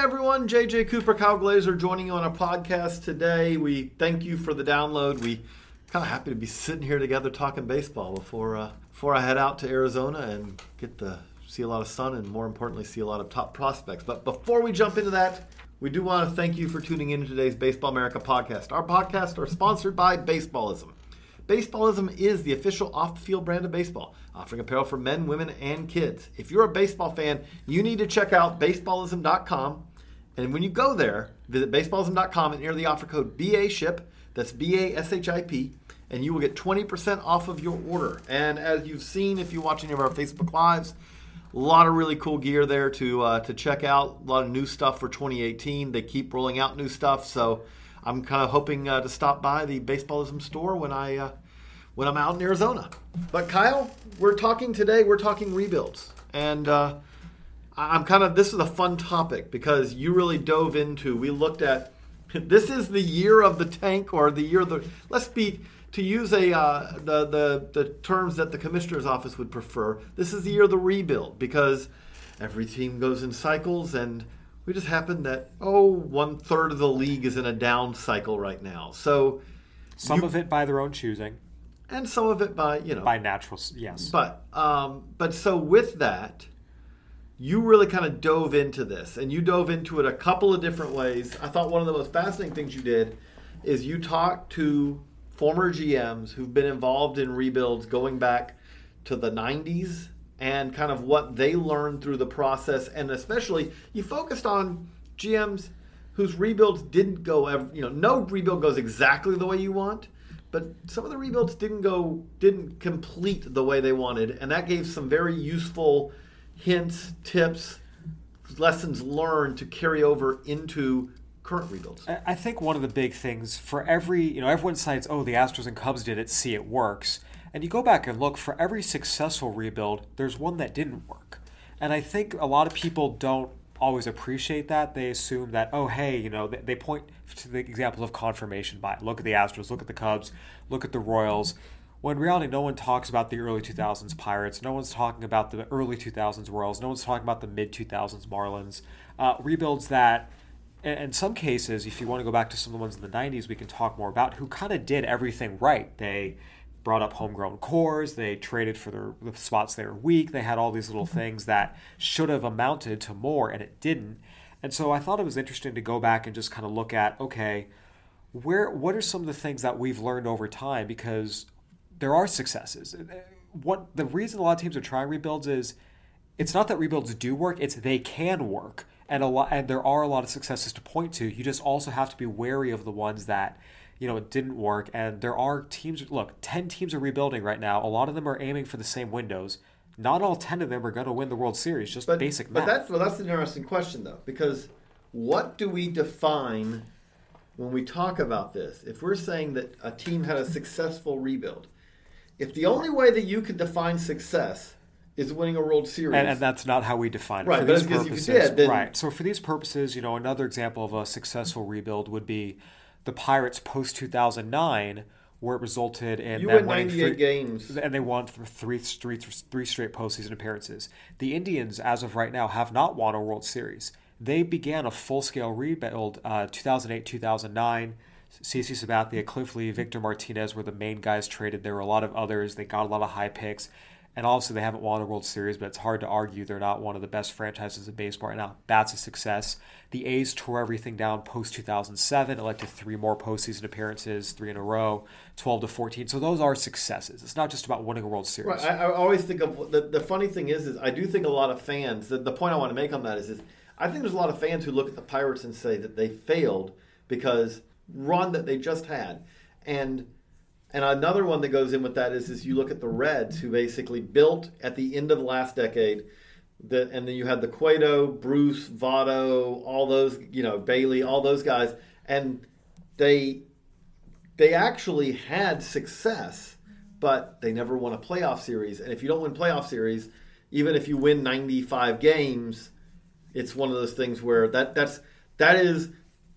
everyone, JJ Cooper, Kyle Glaser joining you on a podcast today. We thank you for the download. We kind of happy to be sitting here together talking baseball before uh, before I head out to Arizona and get to see a lot of sun and more importantly see a lot of top prospects. But before we jump into that, we do want to thank you for tuning in to today's Baseball America podcast. Our podcasts are sponsored by Baseballism. Baseballism is the official off the field brand of baseball, offering apparel for men, women, and kids. If you're a baseball fan, you need to check out baseballism.com. And when you go there, visit baseballism.com and enter the offer code BASHIP, that's B A S H I P, and you will get 20% off of your order. And as you've seen, if you watch any of our Facebook Lives, a lot of really cool gear there to uh, to check out. A lot of new stuff for 2018. They keep rolling out new stuff, so I'm kind of hoping uh, to stop by the Baseballism store when I uh, when I'm out in Arizona. But Kyle, we're talking today. We're talking rebuilds, and uh, I'm kind of this is a fun topic because you really dove into. We looked at this is the year of the tank or the year of the let's be to use a uh, the, the the terms that the commissioner's office would prefer. This is the year of the rebuild because every team goes in cycles and we just happen that oh one third of the league is in a down cycle right now. So some you, of it by their own choosing, and some of it by you know by natural yes. But um, but so with that, you really kind of dove into this, and you dove into it a couple of different ways. I thought one of the most fascinating things you did is you talked to former GMs who've been involved in rebuilds going back to the 90s and kind of what they learned through the process. And especially, you focused on GMs whose rebuilds didn't go, you know, no rebuild goes exactly the way you want, but some of the rebuilds didn't go, didn't complete the way they wanted. And that gave some very useful hints, tips, lessons learned to carry over into current rebuilds. I think one of the big things for every, you know, everyone cites, oh, the Astros and Cubs did it, see it works. And you go back and look, for every successful rebuild, there's one that didn't work. And I think a lot of people don't always appreciate that. They assume that, oh, hey, you know, they, point to the example of confirmation bias. Look at the Astros, look at the Cubs, look at the Royals. When in reality, no one talks about the early 2000s Pirates. No one's talking about the early 2000s Royals. No one's talking about the mid 2000s Marlins. Uh, rebuilds that in some cases, if you want to go back to some of the ones in the 90s, we can talk more about who kind of did everything right. They brought up homegrown cores, they traded for their, the spots they were weak, they had all these little things that should have amounted to more, and it didn't. And so I thought it was interesting to go back and just kind of look at okay, where what are some of the things that we've learned over time because there are successes. What the reason a lot of teams are trying rebuilds is it's not that rebuilds do work, it's they can work and a lot and there are a lot of successes to point to. You just also have to be wary of the ones that you know it didn't work. And there are teams. Look, ten teams are rebuilding right now. A lot of them are aiming for the same windows. Not all ten of them are going to win the World Series. Just but, basic math. But that's well, that's an interesting question though, because what do we define when we talk about this? If we're saying that a team had a successful rebuild, if the only way that you could define success is winning a World Series. And, and, that's not how we define it. Right, for but these purposes, you did, then... right. So for these purposes, you know, another example of a successful rebuild would be the Pirates post two thousand nine, where it resulted in you them win winning three, games, and they won three, three, three straight postseason appearances. The Indians, as of right now, have not won a World Series. They began a full scale rebuild uh, 2008 2009. CC Sabathia, Cliff Lee, Victor Martinez were the main guys traded. There were a lot of others. They got a lot of high picks. And also, they haven't won a World Series, but it's hard to argue they're not one of the best franchises in baseball right now. That's a success. The A's tore everything down post 2007. It led to three more postseason appearances, three in a row, 12 to 14. So those are successes. It's not just about winning a World Series. Right. I, I always think of the, the funny thing is, is I do think a lot of fans. The, the point I want to make on that is, is I think there's a lot of fans who look at the Pirates and say that they failed because run that they just had, and and another one that goes in with that is, is you look at the Reds, who basically built at the end of the last decade, the, and then you had the Cueto, Bruce, Votto, all those, you know, Bailey, all those guys, and they they actually had success, but they never won a playoff series. And if you don't win playoff series, even if you win 95 games, it's one of those things where that that's that is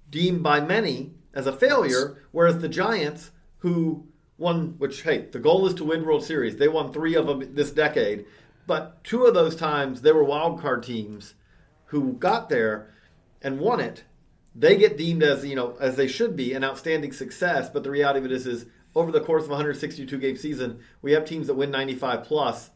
deemed by many as a failure, whereas the Giants, who won, which, hey, the goal is to win World Series. They won three of them this decade. But two of those times, they were wild card teams who got there. and won it, they get deemed as you know as they should be an outstanding success. But the reality of it is, is over the course of a 162 game season, we have teams that win 95 plus.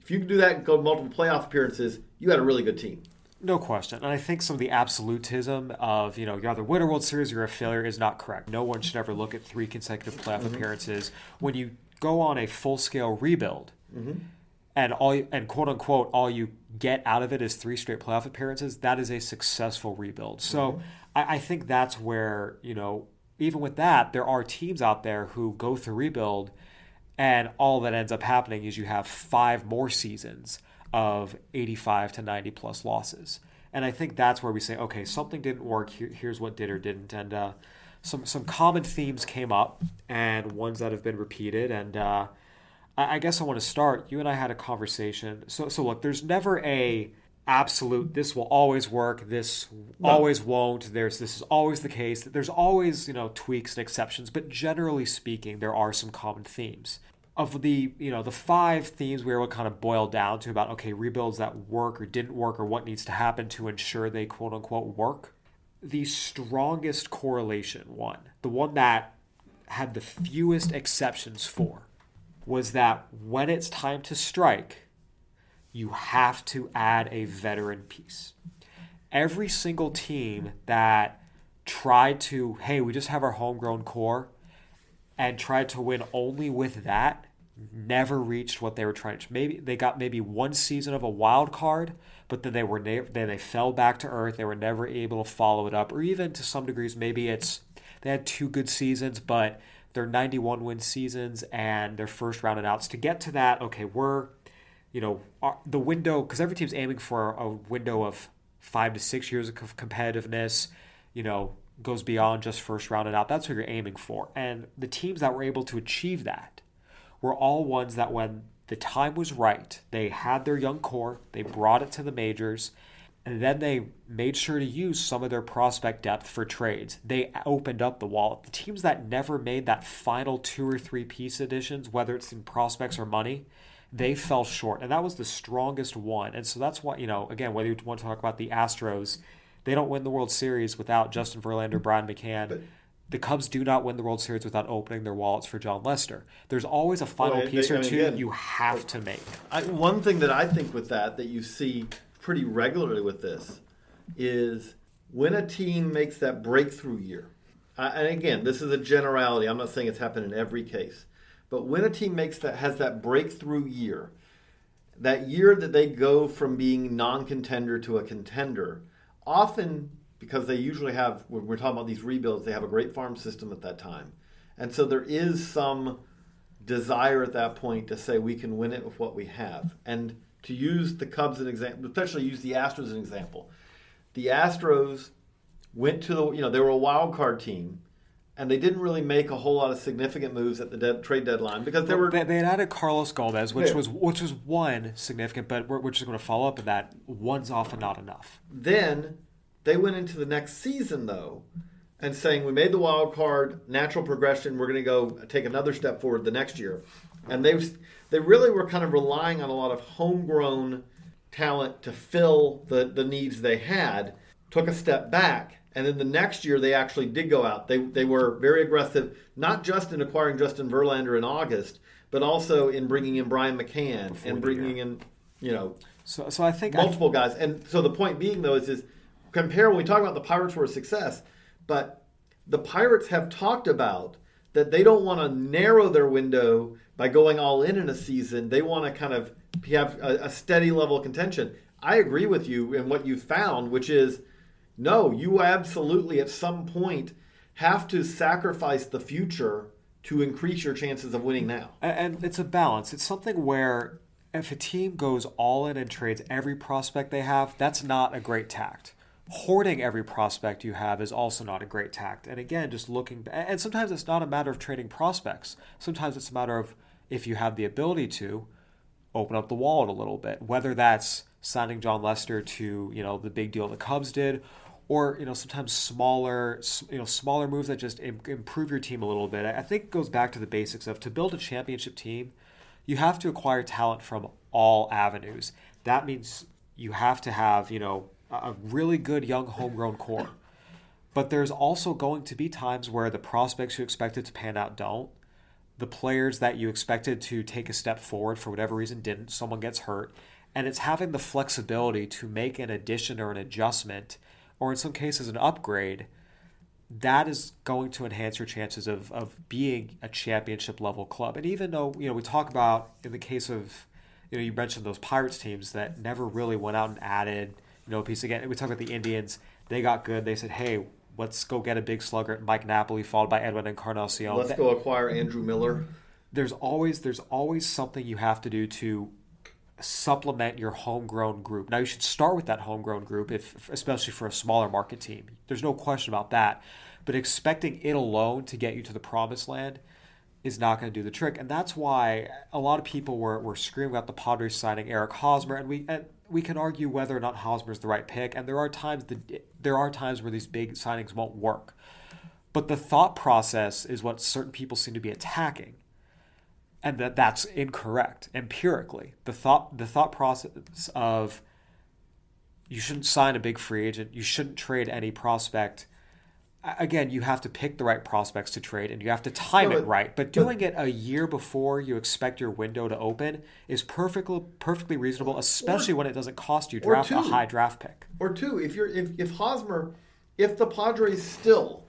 If you can do that and go multiple playoff appearances, you had a really good team. No question. And I think some of the absolutism of, you know, you either win a World Series or you're a failure is not correct. No one should ever look at three consecutive playoff mm-hmm. appearances. When you go on a full scale rebuild mm-hmm. and all and quote unquote all you get out of it is three straight playoff appearances, that is a successful rebuild. So mm-hmm. I, I think that's where, you know, even with that, there are teams out there who go through rebuild and all that ends up happening is you have five more seasons of 85 to 90 plus losses. And I think that's where we say, okay, something didn't work. Here, here's what did or didn't. And uh, some some common themes came up, and ones that have been repeated. And uh, I, I guess I want to start. You and I had a conversation. So so look, there's never a absolute this will always work this no. always won't there's this is always the case there's always you know tweaks and exceptions but generally speaking there are some common themes of the you know the five themes we were able to kind of boil down to about okay rebuilds that work or didn't work or what needs to happen to ensure they quote unquote work. The strongest correlation one the one that had the fewest exceptions for was that when it's time to strike you have to add a veteran piece. Every single team that tried to hey we just have our homegrown core and tried to win only with that never reached what they were trying to. Maybe they got maybe one season of a wild card, but then they were then they fell back to earth. They were never able to follow it up, or even to some degrees, maybe it's they had two good seasons, but they're 91 win seasons and their first round and outs to get to that. Okay, we're you know our, the window because every team's aiming for a window of five to six years of competitiveness. You know, goes beyond just first round and out. That's what you're aiming for, and the teams that were able to achieve that were all ones that when the time was right, they had their young core, they brought it to the majors, and then they made sure to use some of their prospect depth for trades. They opened up the wallet. The teams that never made that final two or three piece additions, whether it's in prospects or money, they fell short. And that was the strongest one. And so that's why, you know, again, whether you want to talk about the Astros, they don't win the World Series without Justin Verlander, Brian McCann. But- the Cubs do not win the World Series without opening their wallets for Jon Lester. There's always a final well, piece they, or two again, you have to make. I, one thing that I think with that that you see pretty regularly with this is when a team makes that breakthrough year. and again, this is a generality. I'm not saying it's happened in every case, but when a team makes that has that breakthrough year, that year that they go from being non-contender to a contender, often because they usually have when we're talking about these rebuilds they have a great farm system at that time and so there is some desire at that point to say we can win it with what we have and to use the cubs as an example especially use the astros as an example the astros went to the you know they were a wild card team and they didn't really make a whole lot of significant moves at the de- trade deadline because they were they, they had added Carlos Gomez, which yeah. was which was one significant, but we're, we're just going to follow up with that. One's often not enough. Then they went into the next season though and saying we made the wild card, natural progression. We're going to go take another step forward the next year, and they they really were kind of relying on a lot of homegrown talent to fill the the needs they had. Took a step back, and then the next year they actually did go out. They they were very aggressive, not just in acquiring Justin Verlander in August, but also in bringing in Brian McCann Before and bringing in you know. So, so I think multiple I... guys, and so the point being though is, is compare when we talk about the Pirates were a success, but the Pirates have talked about that they don't want to narrow their window by going all in in a season. They want to kind of have a, a steady level of contention. I agree with you in what you found, which is no, you absolutely at some point have to sacrifice the future to increase your chances of winning now. And it's a balance. It's something where if a team goes all in and trades every prospect they have, that's not a great tact hoarding every prospect you have is also not a great tact. And again, just looking, and sometimes it's not a matter of trading prospects. Sometimes it's a matter of if you have the ability to open up the wallet a little bit, whether that's signing Jon Lester to you know the big deal the Cubs did, or you know sometimes smaller you know smaller moves that just improve your team a little bit. I think goes back to the basics of to build a championship team, you have to acquire talent from all avenues. That means you have to have you know a really good young homegrown core. But there's also going to be times where the prospects you expected to pan out don't. The players that you expected to take a step forward for whatever reason didn't. Someone gets hurt. And it's having the flexibility to make an addition or an adjustment, or in some cases, an upgrade. That is going to enhance your chances of, of being a championship level club. And even though, you know, we talk about in the case of, you know, you mentioned those Pirates teams that never really went out and added, you know, piece again. We talk about the Indians. They got good. They said, hey, let's go get a big slugger, Mike Napoli, followed by Edwin Encarnacion. Let's go acquire Andrew Miller. There's always there's always something you have to do to supplement your homegrown group. Now you should start with that homegrown group, if especially for a smaller market team. There's no question about that. But expecting it alone to get you to the promised land is not going to do the trick, and that's why a lot of people were, were screaming about the Padres signing Eric Hosmer, and we and we can argue whether or not Hosmer is the right pick, and there are times that there are times where these big signings won't work. But the thought process is what certain people seem to be attacking and that that's incorrect empirically. The thought the thought process of you shouldn't sign a big free agent, you shouldn't trade any prospect. Again, you have to pick the right prospects to trade and you have to time no, but, it right. But doing but, it a year before you expect your window to open is perfectly perfectly reasonable, especially or, when it doesn't cost you draft two, a high draft pick. Or two, if you're if, if Hosmer if the Padres still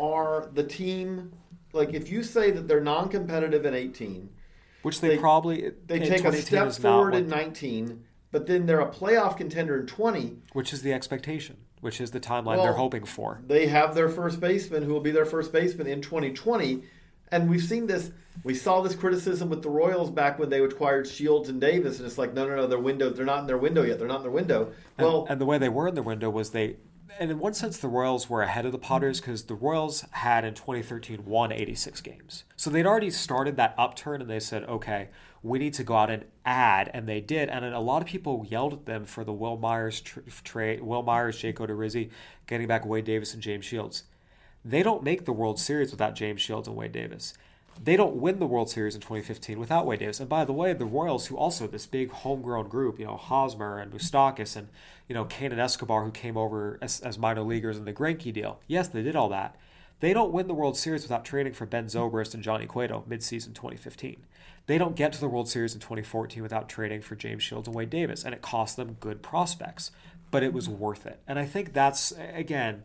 are the team like if you say that they're non-competitive in 18, which they, they probably they take a step forward in 19, but then they're a playoff contender in 20, which is the expectation, which is the timeline well, they're hoping for. They have their first baseman who will be their first baseman in 2020, and we've seen this. We saw this criticism with the Royals back when they acquired Shields and Davis, and it's like, no, no, no, their window, they're not in their window yet. They're not in their window. Well, and, and the way they were in their window was they and in one sense, the Royals were ahead of the Padres because the Royals had in 2013 won 86 games. So they'd already started that upturn and they said, okay, we need to go out and add. And they did. And a lot of people yelled at them for the Wil Myers trade, Wil Myers, Jake Odorizzi, getting back Wade Davis and James Shields. They don't make the World Series without James Shields and Wade Davis. They don't win the World Series in 2015 without Wade Davis. And by the way, the Royals, who also this big homegrown group, you know, Hosmer and Moustakas and you know Cain and Escobar, who came over as, as minor leaguers in the Greinke deal. Yes, they did all that. They don't win the World Series without trading for Ben Zobrist and Johnny Cueto midseason 2015. They don't get to the World Series in 2014 without trading for James Shields and Wade Davis, and it cost them good prospects, but it was mm-hmm. worth it. And I think that's again,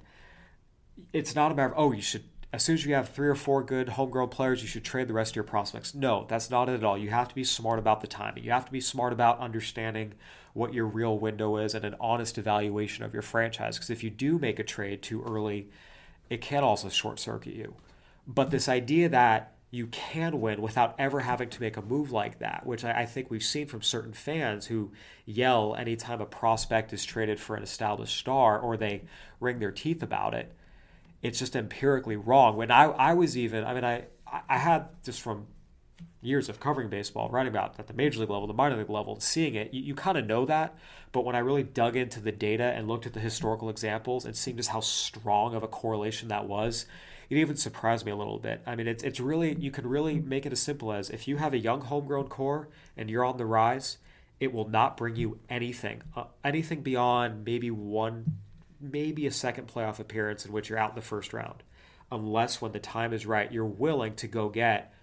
it's not a matter of oh you should as soon as you have three or four good homegrown players, you should trade the rest of your prospects. No, that's not it at all. You have to be smart about the timing. You have to be smart about understanding what your real window is and an honest evaluation of your franchise. Because if you do make a trade too early, it can also short circuit you. But this idea that you can win without ever having to make a move like that, which I, think we've seen from certain fans who yell anytime a prospect is traded for an established star or they wring their teeth about it it's just empirically wrong. When I, I was even, I mean, I, I had just from years of covering baseball, writing about at the major league level, the minor league level, and seeing it, you, you kind of know that. But when I really dug into the data and looked at the historical examples and seeing just how strong of a correlation that was, it even surprised me a little bit. I mean, it's, it's really, you can really make it as simple as if you have a young homegrown core and you're on the rise, it will not bring you anything, uh, anything beyond maybe one maybe a second playoff appearance in which you're out in the first round, unless when the time is right, you're willing to go get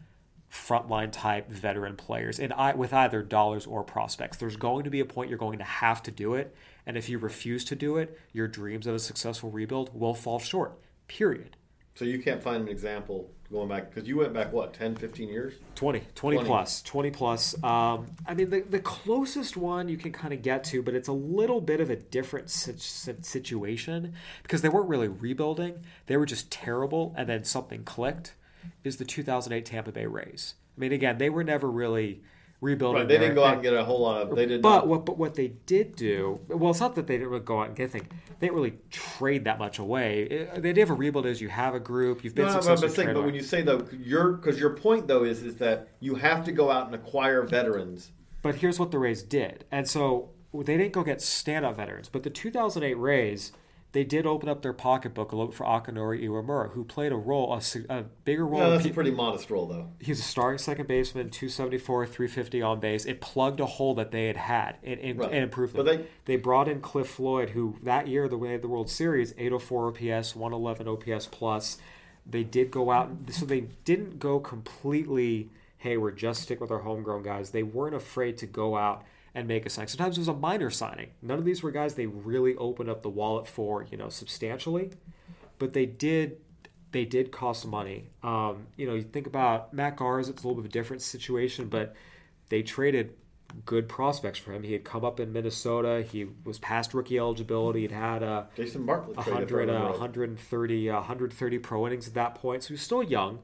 frontline type veteran players and I, with either dollars or prospects. There's going to be a point you're going to have to do it, and if you refuse to do it, your dreams of a successful rebuild will fall short. Period. So you can't find an example going back because you went back what 10 15 years? 20 20, 20. plus 20 plus. Um, i mean the, the closest one you can kind of get to but it's a little bit of a different situation because they weren't really rebuilding. They were just terrible and then something clicked is the 2008 tampa bay rays. I mean again they were never really rebuilding. Right, they didn't go out and get a whole lot of. They did. But not. what but what they did do, well, it's not that they didn't really go out and get things. They didn't really trade that much away. It, the idea of a rebuild is you have a group, you've been no, successful. No, but, but when you say though, your because your point though is is that you have to go out and acquire veterans. But here's what the Rays did, and so they didn't go get standout veterans, but the 2008 Rays they did open up their pocketbook a little bit for Akinori Iwamura, who played a role, a, a bigger role. Yeah, that's a pretty modest role, though. He's a starting second baseman, 274, 350 on base. It plugged a hole that they had had. It, it, Right. it improved But they- They brought in Cliff Floyd, who that year, the way of the World Series, 804 OPS, 111 OPS plus. They did go out, so they didn't go completely, hey, we're just stick with our homegrown guys. They weren't afraid to go out and make a signing. Sometimes it was a minor signing. None of these were guys they really opened up the wallet for, you know, substantially. But they did they did cost money. Um, you know, you think about Matt Garza, it's a little bit of a different situation, but they traded good prospects for him. He had come up in Minnesota. He was past rookie eligibility. He'd had a Jason Bartlett traded 100, for him, uh, right? 130, uh, 130 pro innings at that point. So he was still young,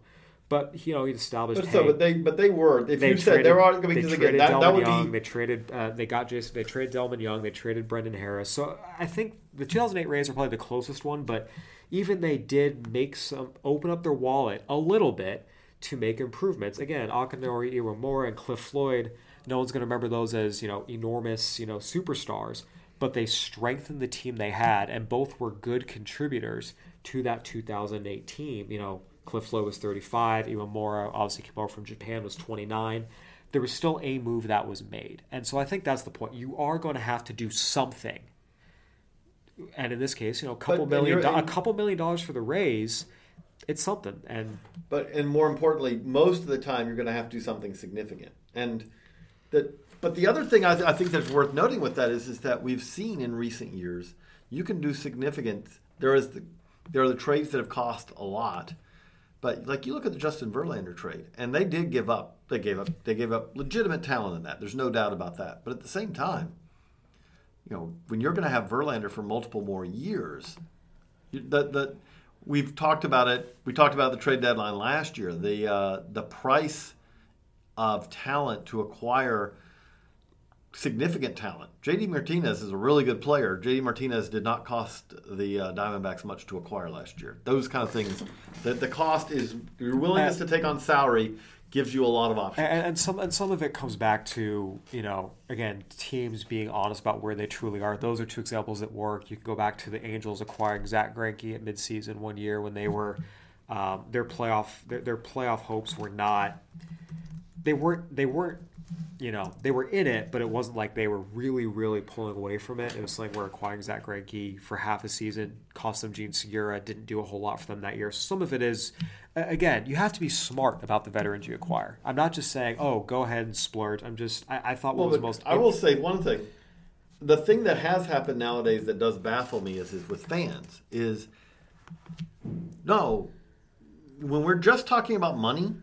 but you know he'd established. But so, hey, but they, but they were. If they you said traded, there are they because again, that, Delmon that would Young. be They traded. Uh, they got Jason. They traded Delmon Young. They traded Brendan Harris. So I think the 2008 Rays are probably the closest one. But even they did make some open up their wallet a little bit to make improvements. Again, Akinori Iwamura and Cliff Floyd. No one's going to remember those as you know enormous you know superstars. But they strengthened the team they had, and both were good contributors to that 2008 team. You know, Cliff Floyd was 35. Iwamura, obviously came over from Japan, was 29. There was still a move that was made. And so I think that's the point. You are going to have to do something. And in this case, you know, a couple But- million, do- a couple million dollars for the Rays, it's something. And But and more importantly, most of the time you're going to have to do something significant. And that, but the other thing I, th- I think that's worth noting with that is is that we've seen in recent years you can do significant. There is the, there are the trades that have cost a lot, but like you look at the Justin Verlander trade, and they did give up. They gave up. They gave up legitimate talent in that. There's no doubt about that. But at the same time, you know, when you're going to have Verlander for multiple more years, the the we've talked about it. We talked about the trade deadline last year. The uh, the price of talent to acquire significant talent. JD Martinez is a really good player. JD Martinez did not cost the uh, Diamondbacks much to acquire last year. Those kind of things. The, the cost is your willingness to take on salary gives you a lot of options. and, and some and some of it comes back to you know again teams being honest about where they truly are. Those are two examples that work. You can go back to the Angels acquiring Zack Greinke at midseason one year when they were um, their playoff their, their playoff hopes were not they weren't they weren't you know they were in it, but it wasn't like they were really really pulling away from it. It was something where acquiring Zack Greinke for half a season cost them Jean Segura, didn't do a whole lot for them that year. Some of it is again you have to be smart about the veterans you acquire. I'm not just saying oh go ahead and splurge. I'm just I, I thought what Well, was most I will say one thing. The thing that has happened nowadays that does baffle me is, is with fans is no, when we're just talking about money,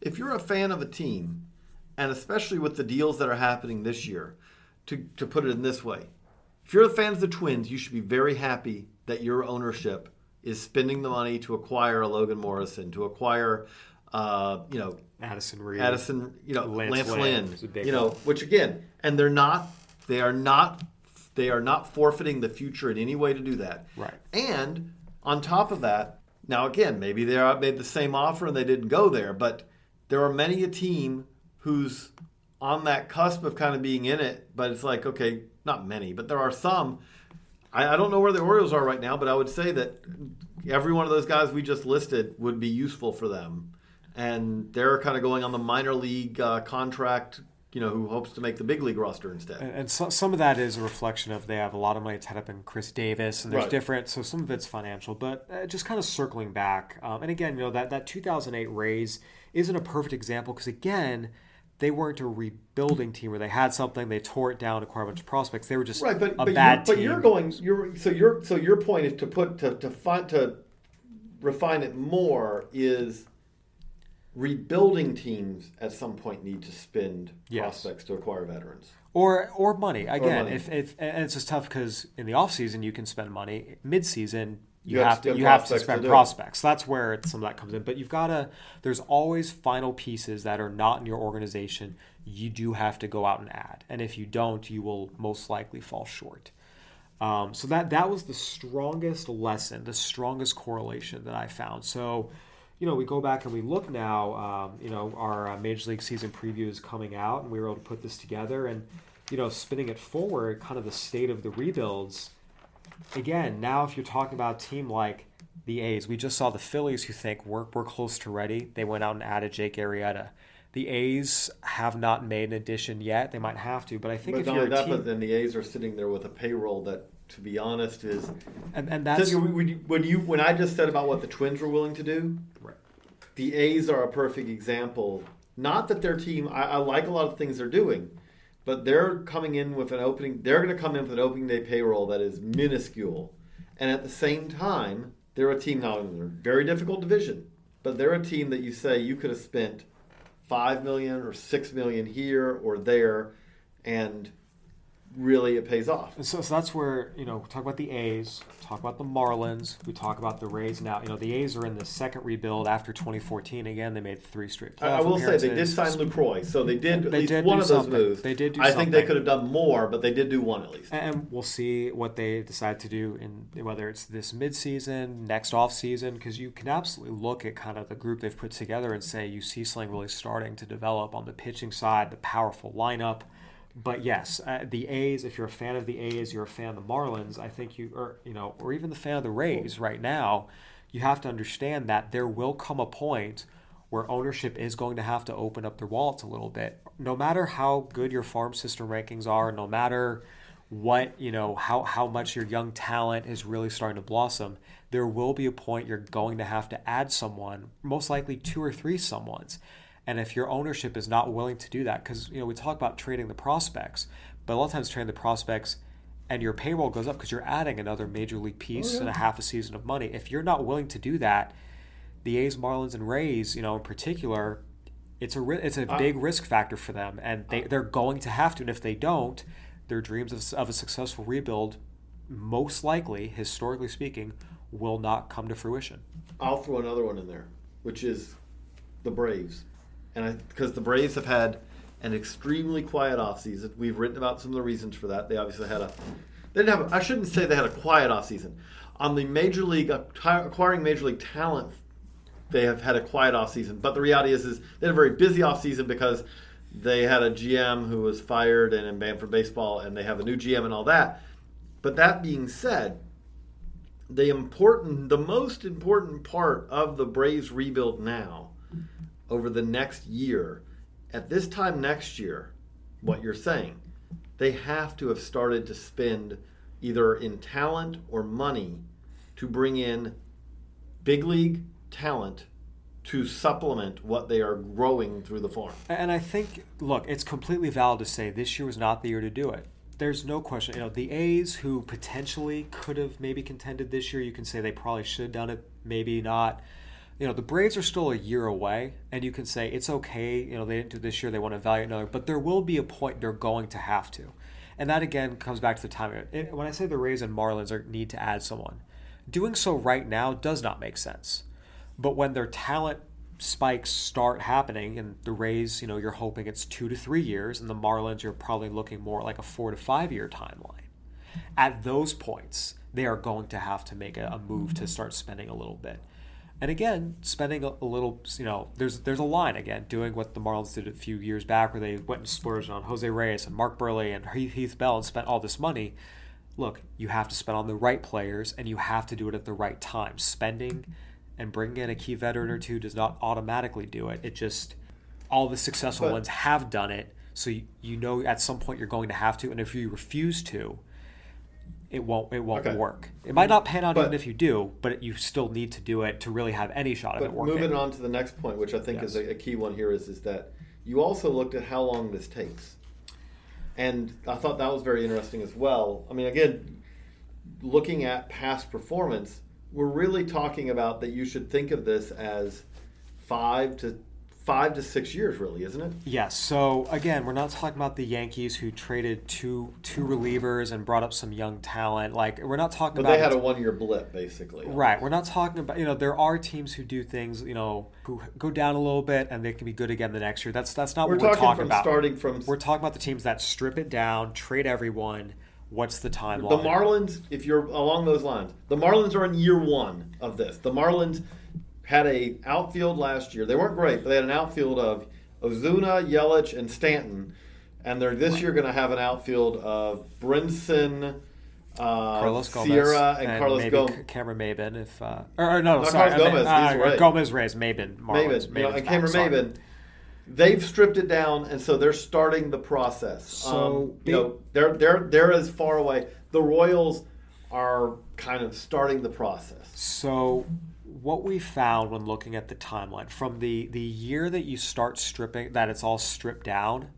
if you're a fan of a team, and especially with the deals that are happening this year, to, to put it in this way, if you're a fan of the Twins, you should be very happy that your ownership is spending the money to acquire a Logan Morrison, to acquire, uh, you know, Addison Reed. Addison, you know, Lance Lance, Lynn Lynn, is a big you know, which again, and they're not, they are not, they are not forfeiting the future in any way to do that. Right. And on top of that, now again, maybe they are- made the same offer and they didn't go there, but there are many a team who's on that cusp of kind of being in it, but it's like, okay, not many, but there are some. I, I don't know where the Orioles are right now, but I would say that every one of those guys we just listed would be useful for them. And they're kind of going on the minor league uh, contract, you know, who hopes to make the big league roster instead. And, and so, some of that is a reflection of they have a lot of money tied up in Chris Davis, and there's Right. different. So some of it's financial, but uh, just kind of circling back. Um, and again, you know that that 2008 Rays isn't a perfect example because again, they weren't a rebuilding team where they had something, they tore it down, acquired a bunch of prospects. They were just Right, but a but, bad you're, but team. you're going you're so your so your point is to put to to find to refine it more is rebuilding teams at some point need to spend Yes. prospects to acquire veterans. or or money again. money. If, if and it's just tough because in the off season you can spend money. Mid season you, You have to to you have to prospects to spend do prospects. That's where some of that comes in. But you've got to. There's always final pieces that are not in your organization. You do have to go out and add, and if you don't, you will most likely fall short. Um, so that that was the strongest lesson, the strongest correlation that I found. So, you know, we go back and we look now. Um, you know, our uh, major league season preview is coming out, and we were able to put this together. And you know, spinning it forward, kind of the state of the rebuilds. Again, now if you're talking about a team like the A's, we just saw the Phillies who think we're, we're close to ready. They went out and added Jake Arrieta. The A's have not made an addition yet. They might have to, but I think But if you're a that, team, but then the A's are sitting there with a payroll that, to be honest, is and, and that's when you, when you when I just said about what the Twins were willing to do, Right. the A's are a perfect example. Not that their team, I, I like a lot of things they're doing, but they're coming in with an opening. They're going to come in with an opening day payroll that is minuscule, and at the same time, they're a team now in a very difficult division, but they're a team that you say you could have spent five million or six million here or there, and really it pays off. And so, so that's where you know talk about the A's, talk about the Marlins, we talk about the Rays. Now you know the A's are in the second rebuild after 2014. Again, they made three straight. I, I will say they did sign Lucroy, so they did at They least did one of those something. moves. They did do I think they could have done more, but they did do one at least. And we'll see what they decide to do in whether it's this midseason, next offseason, because you can absolutely look at kind of the group they've put together and say you see something really starting to develop on the pitching side, the powerful lineup. But yes, uh, the A's. If you're a fan of the A's, you're a fan of the Marlins. I think you, or you know, or even the fan of the Rays right now, you have to understand that there will come a point where ownership is going to have to open up their wallets a little bit. No matter how good your farm system rankings are, no matter what you know how how much your young talent is really starting to blossom there will be a point you're going to have to add someone most likely two or three someones and if your ownership is not willing to do that because you know we talk about trading the prospects but a lot of times trading the prospects and your payroll goes up because you're adding another major league oh, piece Oh, and a half a season of money if you're not willing to do that the A's, Marlins, and Rays, you know, in particular, it's a it's a uh, big risk factor for them, and they uh. they're going to have to. And if they don't, their dreams of, of a successful rebuild, most likely, historically speaking, will not come to fruition. I'll throw another one in there, which is the Braves, and because the Braves have had an extremely quiet offseason. We've written about some of the reasons for that. They obviously had a they didn't have. I shouldn't say they had a quiet offseason. On the major league acquiring major league talent, they have had a quiet offseason. But the reality is, is they had a very busy offseason because they had a GM who was fired and, and banned from baseball, and they have a new GM and all that. But that being said, the important, the most important part of the Braves rebuild now, over the next year, at this time next year, what you're saying, they have to have started to spend either in talent or money to bring in big league talent to supplement what they are growing through the farm. And I think, look, it's completely valid to say this year was not the year to do it. There's no question. You know, the A's, who potentially could have maybe contended this year, you can say they probably should have done it, maybe not. You know, the Braves are still a year away, and you can say it's okay. You know, they didn't do this year; they want to evaluate another. But there will be a point they're going to have to, and that again comes back to the timing. When I say the Rays and Marlins are, need to add someone, doing so right now does not make sense. But when their talent spikes start happening, and the Rays, you know, you're hoping it's two to three years, and the Marlins, you're probably looking more like a four to five year timeline. At those points, they are going to have to make a, a move to start spending a little bit. And again, spending a, a little, you know, there's there's a line again, doing what the Marlins did a few years back, where they went and splurged on Jose Reyes and Mark Buehrle and Heath, Heath Bell and spent all this money. Look, you have to spend on the right players, and you have to do it at the right time. Spending and bringing in a key veteran or two does not automatically do it. It just all the successful But- ones have done it, so you, you know at some point you're going to have to, and if you refuse to, it won't it won't Okay. work. It might not pan out But- even if you do, but you still need to do it to really have any shot of it working. moving on to the next point, which I think is a, a key one here, is is that you also looked at how long this takes, and I thought that was very interesting as well. I mean, again, looking at past performance, we're really talking about that you should think of this as five to five to six years, really, isn't it? Yes. So again, we're not talking about the Yankees who traded two two relievers and brought up some young talent. Like we're not talking But about they had a one-year blip, basically. Right. We're not talking about, you know, there are teams who do things, you know, who go down a little bit and they can be good again the next year. That's that's not We're what we're talking talking from about. starting from We're talking about the teams that strip it down, trade everyone. What's the timeline? The Marlins, if you're along those lines, the Marlins are in year one of this. The Marlins had a outfield last year. They weren't great, but they had an outfield of Ozuna, Yelich, and Stanton, and they're this year going to have an outfield of Brinson, uh, Carlos Gomez Sierra and, Carlos maybe Gomez. Cameron Maybin if uh, or, or no, No, sorry, Carlos I meant, Gomez, uh, Rays. Gomez Rays Maybin Marlins Maybin, you know, and back, Cameron sorry. Maybin, they've stripped it down, and so they're starting the process. So um, you know, they're they're they're as far away. The Royals are kind of starting the process. So, what we found when looking at the timeline from the the year that you start stripping that it's all stripped down,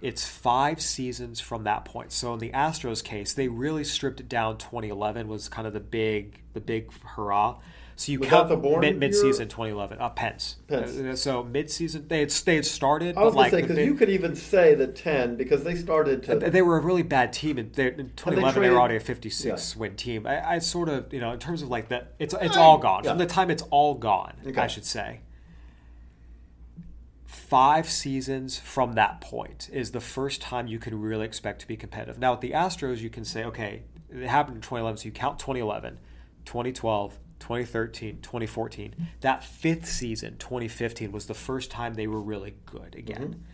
it's five seasons from that point. So in the Astros case, they really stripped it down. 2011 was kind of the big the big hurrah. So you count the mid, mid-season 2011. Uh, Pence. Pence. Uh, so mid-season they had they had started, I was like gonna say because you could even say the ten because they started to. they were a really bad team in, they- in 2011. they, traded- were already a 56 win team. I, I sort of, you know, in terms of like that, it's it's all gone Yeah. from the time it's all gone. Okay. I should say. Five seasons from that point is the first time you can really expect to be competitive. Now with the Astros, you can say, okay, it happened in 2011, so you count 2011, 2012. 2013, 2014. That fifth season, 2015, was the first time they were really good again.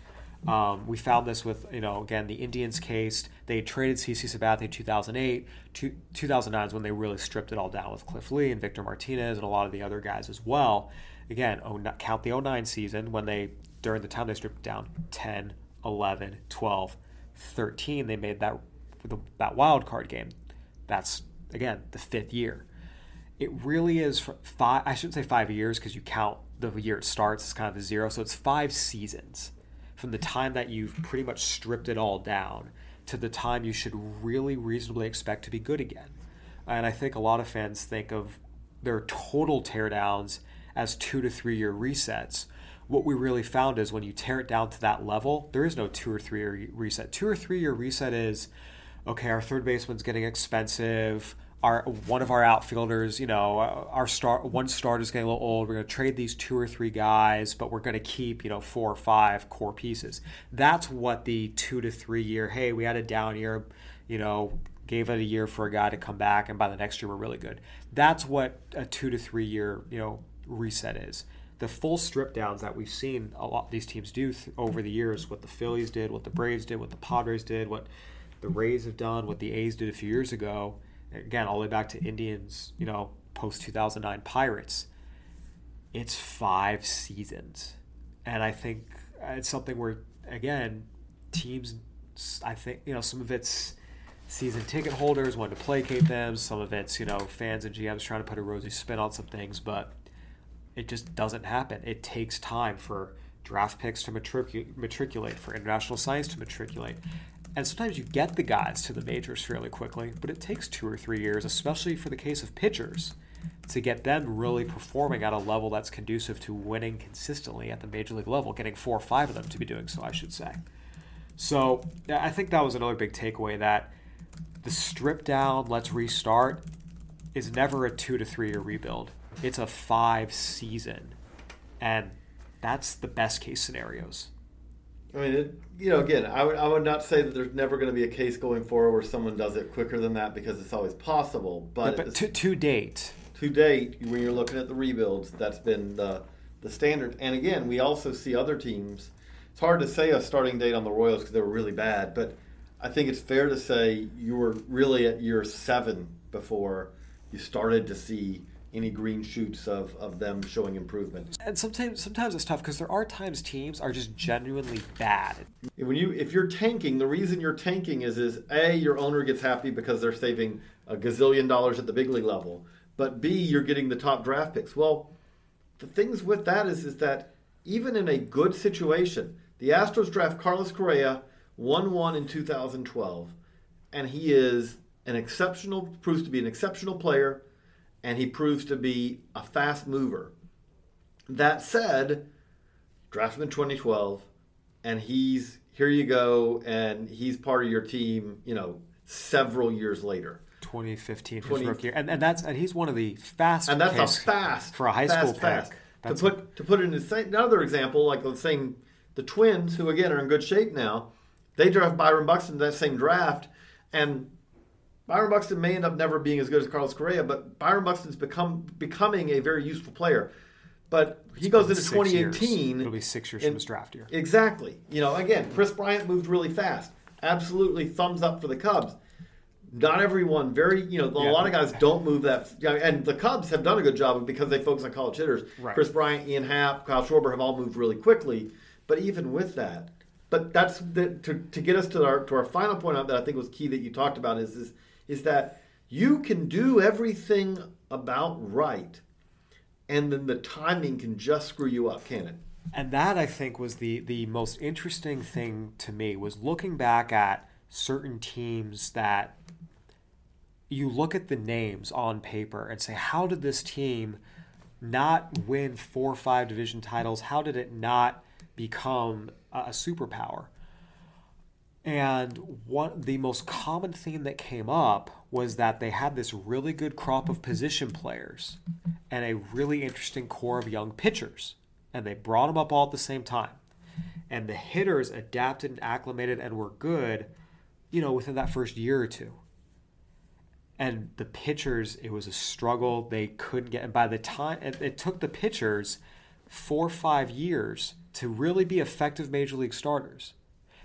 Um, we found this with, you know, again, the Indians case. They traded CC Sabathia in 2008. Two, 2009 is when they really stripped it all down with Cliff Lee and Victor Martinez and a lot of the other guys as well. Again, oh, not- count the 09 season when they, during the time they stripped down, 10, 11, 12, 13, they made that, that wild card game. That's, again, the fifth year it really is five i shouldn't say five years because you count the year it starts as kind of a zero so it's five seasons from the time that you've pretty much stripped it all down to the time you should really reasonably expect to be good again. And i think a lot of fans think of their total teardowns as two to three year resets. What we really found is when you tear it down to that level there is no two or three year reset. Two or three year reset is okay our third baseman's getting expensive our one of our outfielders, you know, uh, our star one starter's getting a little old. We're going to trade these two or three guys, but we're going to keep you know four or five core pieces. That's what the two to three year. Hey, we had a down year, you know, gave it a year for a guy to come back, and by the next year we're really good. That's what a two to three year you know reset is. The full strip downs that we've seen a lot these teams do th- over the years, what the Phillies did, what the Braves did, what the Padres did, what the Rays have done, what the A's did a few years ago again all the way back to Indians, you know, post 2009 Pirates. It's 5 seasons. And I think it's something where again, teams I think, you know, some of it's season ticket holders wanting to placate them, some of it's, you know, fans and GMs trying to put a rosy spin on some things, but it just doesn't happen. It takes time for draft picks to matricu- matriculate, for international science to matriculate. And sometimes you get the guys to the majors fairly quickly, but it takes two or three years, especially for the case of pitchers, to get them really performing at a level that's conducive to winning consistently at the major league level, getting four or five of them to be doing so, I should say. So I think that was another big takeaway that the strip down, let's restart, is never a two to three year rebuild. It's a five season. And that's the best case scenarios. I mean, it, you know, again, I would, I would not say that there's never going to be a case going forward where someone does it quicker than that because it's always possible. But, But, to, to date, to date, when you're looking at the rebuilds, that's been the the standard. And again, we also see other teams. It's hard to say a starting date on the Royals because they were really bad, but I think it's fair to say you were really at year seven before you started to see any green shoots of, of them showing improvement. and sometimes sometimes it's tough because there are times teams are just genuinely bad. When you if you're tanking, the reason you're tanking is is a your owner gets happy because they're saving a gazillion dollars at the big league level, but b you're getting the top draft picks. Well, the things with that is is that even in a good situation, the Astros draft Carlos Correa one one in 2012, and he is an exceptional proves to be an exceptional player, and he proves to be a fast mover. That said, draft him in 2012 and he's here you go and he's part of your team you know several years later 2015 his 20 rookie year. and and that's and he's one of the fast and that's a fast for a high fast, school pick. fast. That's to put to put in another example like let's say the twins who again are in good shape now they draft byron buxton that same draft and byron buxton may end up never being as good as carlos correa but byron buxton's become becoming a very useful player but he goes into 2018 Years. It'll be six years in- from his draft year. Exactly. You know, again, Kris Bryant moved really fast. Absolutely thumbs up for the Cubs. not everyone very you know a Yeah. lot of guys don't move that and the cubs have done a good job because they focus on college hitters Right. kris bryant ian happ kyle schwarber have all moved really quickly but even with that but that's the, to, to get us to our to our final point out that i think was key that you talked about is is, is that you can do everything about right and then the timing can just screw you up can it And that I think was the the most interesting thing to me was looking back at certain teams that you look at the names on paper and say, how did this team not win four or five division titles? How did it not become a a superpower? And one the most common theme that came up was that they had this really good crop of position players and a really interesting core of young pitchers. And they brought them up all at the same time. And the hitters adapted and acclimated and were good, you know, within that first year or two. And the pitchers, it was a struggle. They couldn't get, and by the time it, it took the pitchers four or five years to really be effective major league starters.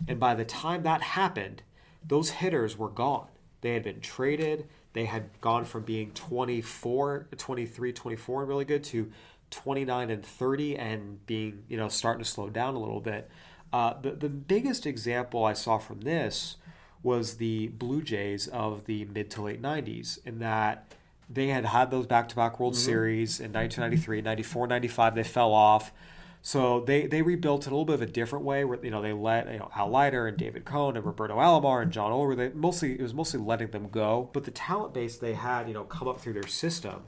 And by the time that happened, those hitters were gone. They had been traded. They had gone from being 24, 23, 24 and really good to 29 and 30 and being, you know, starting to slow down a little bit. Uh, the, the biggest example I saw from this was the Blue Jays of the mid to late 90s, in that they had had those back to back World Series in 1993, 94, 95. They fell off. So they, they rebuilt it a little bit of a different way where, you know, they let, you know, Al Leiter and David Cone and Roberto Alomar and John Olerud. they mostly, it was mostly letting them go. But the talent base they had, you know, come up through their system.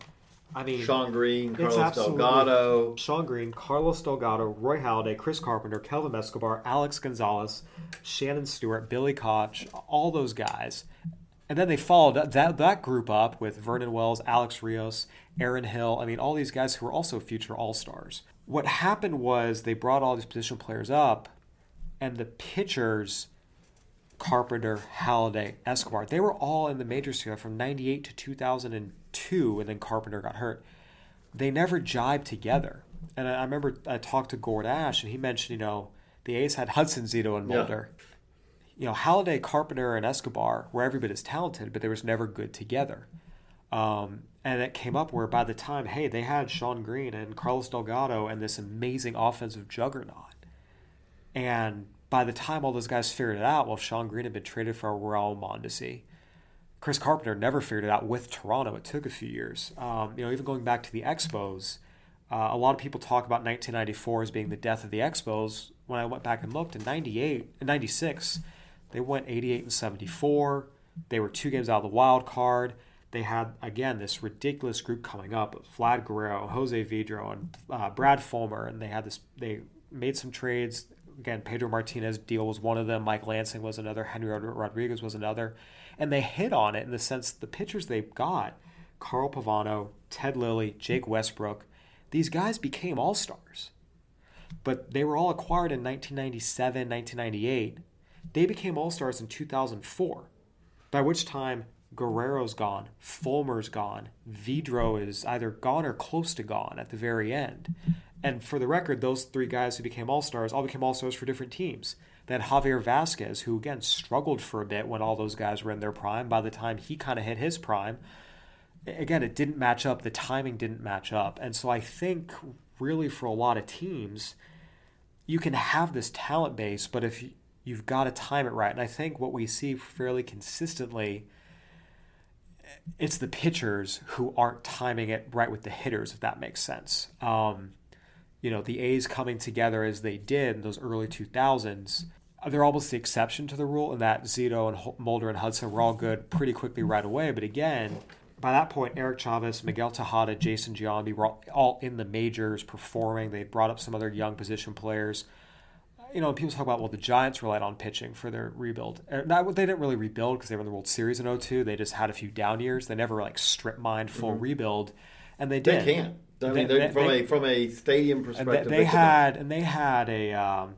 I mean, shawn green carlos delgado Shawn Green, Carlos Delgado, Roy Halladay, Chris Carpenter, Kelvin Escobar, Alex Gonzalez, Shannon Stewart, Billy Koch, all those guys. And then they followed that that group up with Vernon Wells, Alex Rios, Aaron Hill. I mean, all these guys who were also future All Stars. What happened was they brought all these position players up, and the pitchers, Carpenter, Halladay, Escobar, they were all in the majors together from 98 to 2002, and then Carpenter got hurt they never jibed together. And I I remember I talked to Gord Ash, and he mentioned, you know, the A's had Hudson, Zito, and Yeah. Mulder. You know, Halladay, Carpenter, and Escobar were every bit as talented, but they was never good together. Um, and it came up where by the time, hey, they had Shawn Green and Carlos Delgado and this amazing offensive juggernaut. And by the time all those guys figured it out, well, Shawn Green had been traded for a Raul Mondesi. Chris Carpenter never figured it out with Toronto. It took a few years. Um, you know, even going back to the Expos, uh, a lot of people talk about 1994 as being the death of the Expos. When I went back and looked in 98, in 96, they went 88 and 74. They were two games out of the wild card. They had again this ridiculous group coming up: Vlad Guerrero, Jose Vidro, and uh, Brad Fullmer. And they had this. They made some trades. Again, Pedro Martinez deal was one of them. Mike Lansing was another. Henry Rodriguez was another. And they hit on it in the sense the pitchers they got, Carl Pavano, Ted Lilly, Jake Westbrook, these guys became all stars. But they were all acquired in 1997, 1998. They became all stars in 2004, by which time Guerrero's gone, Fullmer's gone, Vidro is either gone or close to gone at the very end. And for the record, those three guys who became all stars all became all stars for different teams. Then Javier Vazquez, who again struggled for a bit when all those guys were in their prime. By the time he kind of hit his prime, again, it didn't match up. The timing didn't match up. And so I think really for a lot of teams, you can have this talent base, but if you, you've got to time it right. And I think what we see fairly consistently it's the pitchers who aren't timing it right with the hitters, if that makes sense. Um, you know, the A's coming together as they did in those early 2000s, they're almost the exception to the rule in that Zito and Mulder and Hudson were all good pretty quickly right away. But again, by that point, Eric Chavez, Miguel Tejada, Jason Giambi were all, all in the majors performing. They brought up some other young position players. You know, people talk about, well, the Giants relied on pitching for their rebuild. Uh, Not, they didn't really rebuild because they were in the World Series in 02. They just had a few down years. They never like strip mined full rebuild. And they did. They can't. I mean, They- they're- from they- a from a stadium perspective, they, they had and they had a um,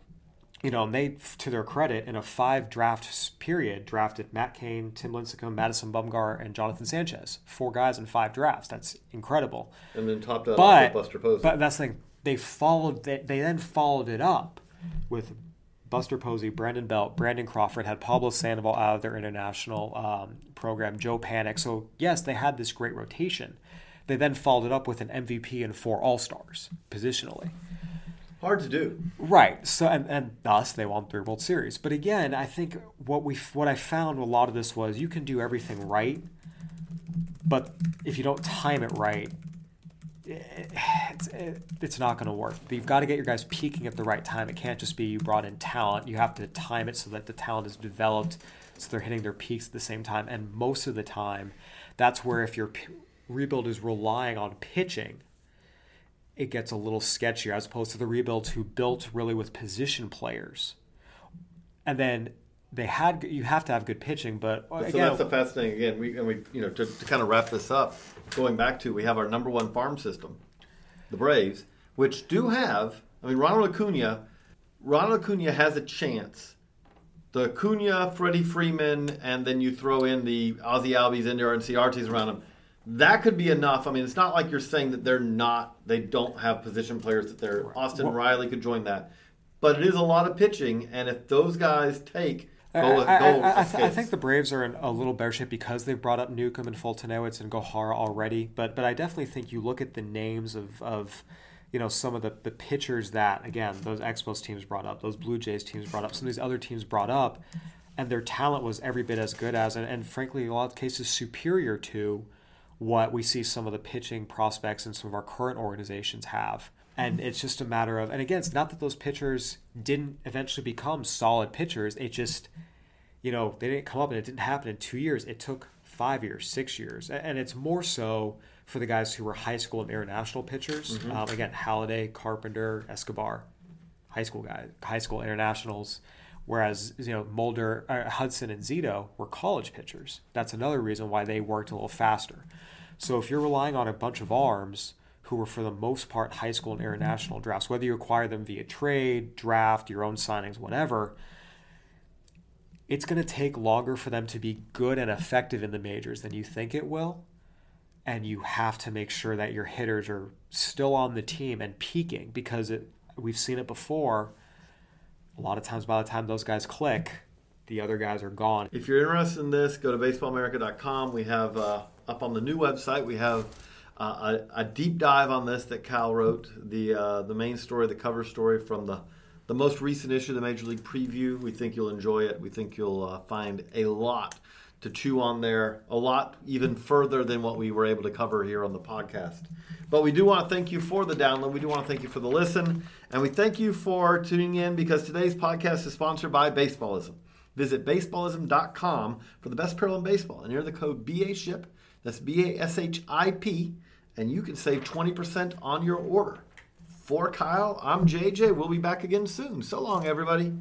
you know and they to their credit in a five draft period drafted Matt Cain, Tim Lincecum, Madison Bumgarner, and Jonathan Sanchez. Four guys in five drafts. That's incredible. and then topped out But with Buster Posey. but that's the thing. They followed. They, they then followed it up with Buster Posey, Brandon Belt, Brandon Crawford had Pablo Sandoval out of their international um, program, Joe Panik. So yes, they had this great rotation. They then followed it up with an MVP and four All Stars positionally. Hard to do. Right. So and, and thus they won three World Series. But again, I think what we what I found a lot of this was you can do everything right, but if you don't time it right, it's, it's not going to work. You've got to get your guys peaking at the right time. It can't just be you brought in talent. You have to time it so that the talent is developed, so they're hitting their peaks at the same time. And most of the time, that's where if your p- rebuild is relying on pitching it gets a little sketchier as opposed to the rebuilds who built really with position players. And then they had you have to have good pitching, but again, so that's the fascinating again. We and we you know to, to kind of wrap this up, going back to we have our number one farm system, the Braves, which do have. I mean, Ronald Acuna, Ronald Acuna has a chance. The Acuna, Freddie Freeman, and then you throw in the Ozzie Albies, Ender Inciartes around them that could be enough. I mean, it's not like you're saying that they're not, they don't have position players that they're. Austin well, Riley could join that, but it is a lot of pitching, and if those guys take. I, go I, I, th- I, think the Braves are in a little better shape because they've brought up Newcomb and Foltynewicz and Gohara already. But but I definitely think you look at the names of, of you know some of the, the pitchers that again those Expos teams brought up, those Blue Jays teams brought up, some of these other teams brought up, and their talent was every bit as good as and, and frankly in a lot of cases superior to what we see some of the pitching prospects and some of our current organizations have. And it's just a matter of, and again, it's not that those pitchers didn't eventually become solid pitchers. It just, you know, they didn't come up and it didn't happen in two years. It took five years, six years. And it's more so for the guys who were high school and international pitchers. Mm-hmm. Um, again, Halladay, Carpenter, Escobar, high school guys, high school internationals. Whereas you know Mulder, uh, Hudson, and Zito were college pitchers. That's another reason why they worked a little faster. So if you're relying on a bunch of arms who were for the most part high school and international drafts, whether you acquire them via trade, draft, your own signings, whatever, it's going to take longer for them to be good and effective in the majors than you think it will. And you have to make sure that your hitters are still on the team and peaking because it, we've seen it before. A lot of times, by the time those guys click, the other guys are gone. If you're interested in this, go to baseballamerica.com. We have uh, up on the new website, we have a, a, deep dive on this that Cal wrote, the uh, the main story, the cover story from the the most recent issue of the Major League Preview. We think you'll enjoy it. We think you'll uh, find a lot to chew on there, a lot even further than what we were able to cover here on the podcast. But we do want to thank you for the download. We do want to thank you for the listen. And we thank you for tuning in because today's podcast is sponsored by Baseballism. Visit baseballism.com for the best apparel in baseball and enter the code BASHIP, that's B A S H I P, and you can save 20% on your order. For Kyle, I'm JJ. We'll be back again soon. So long, everybody.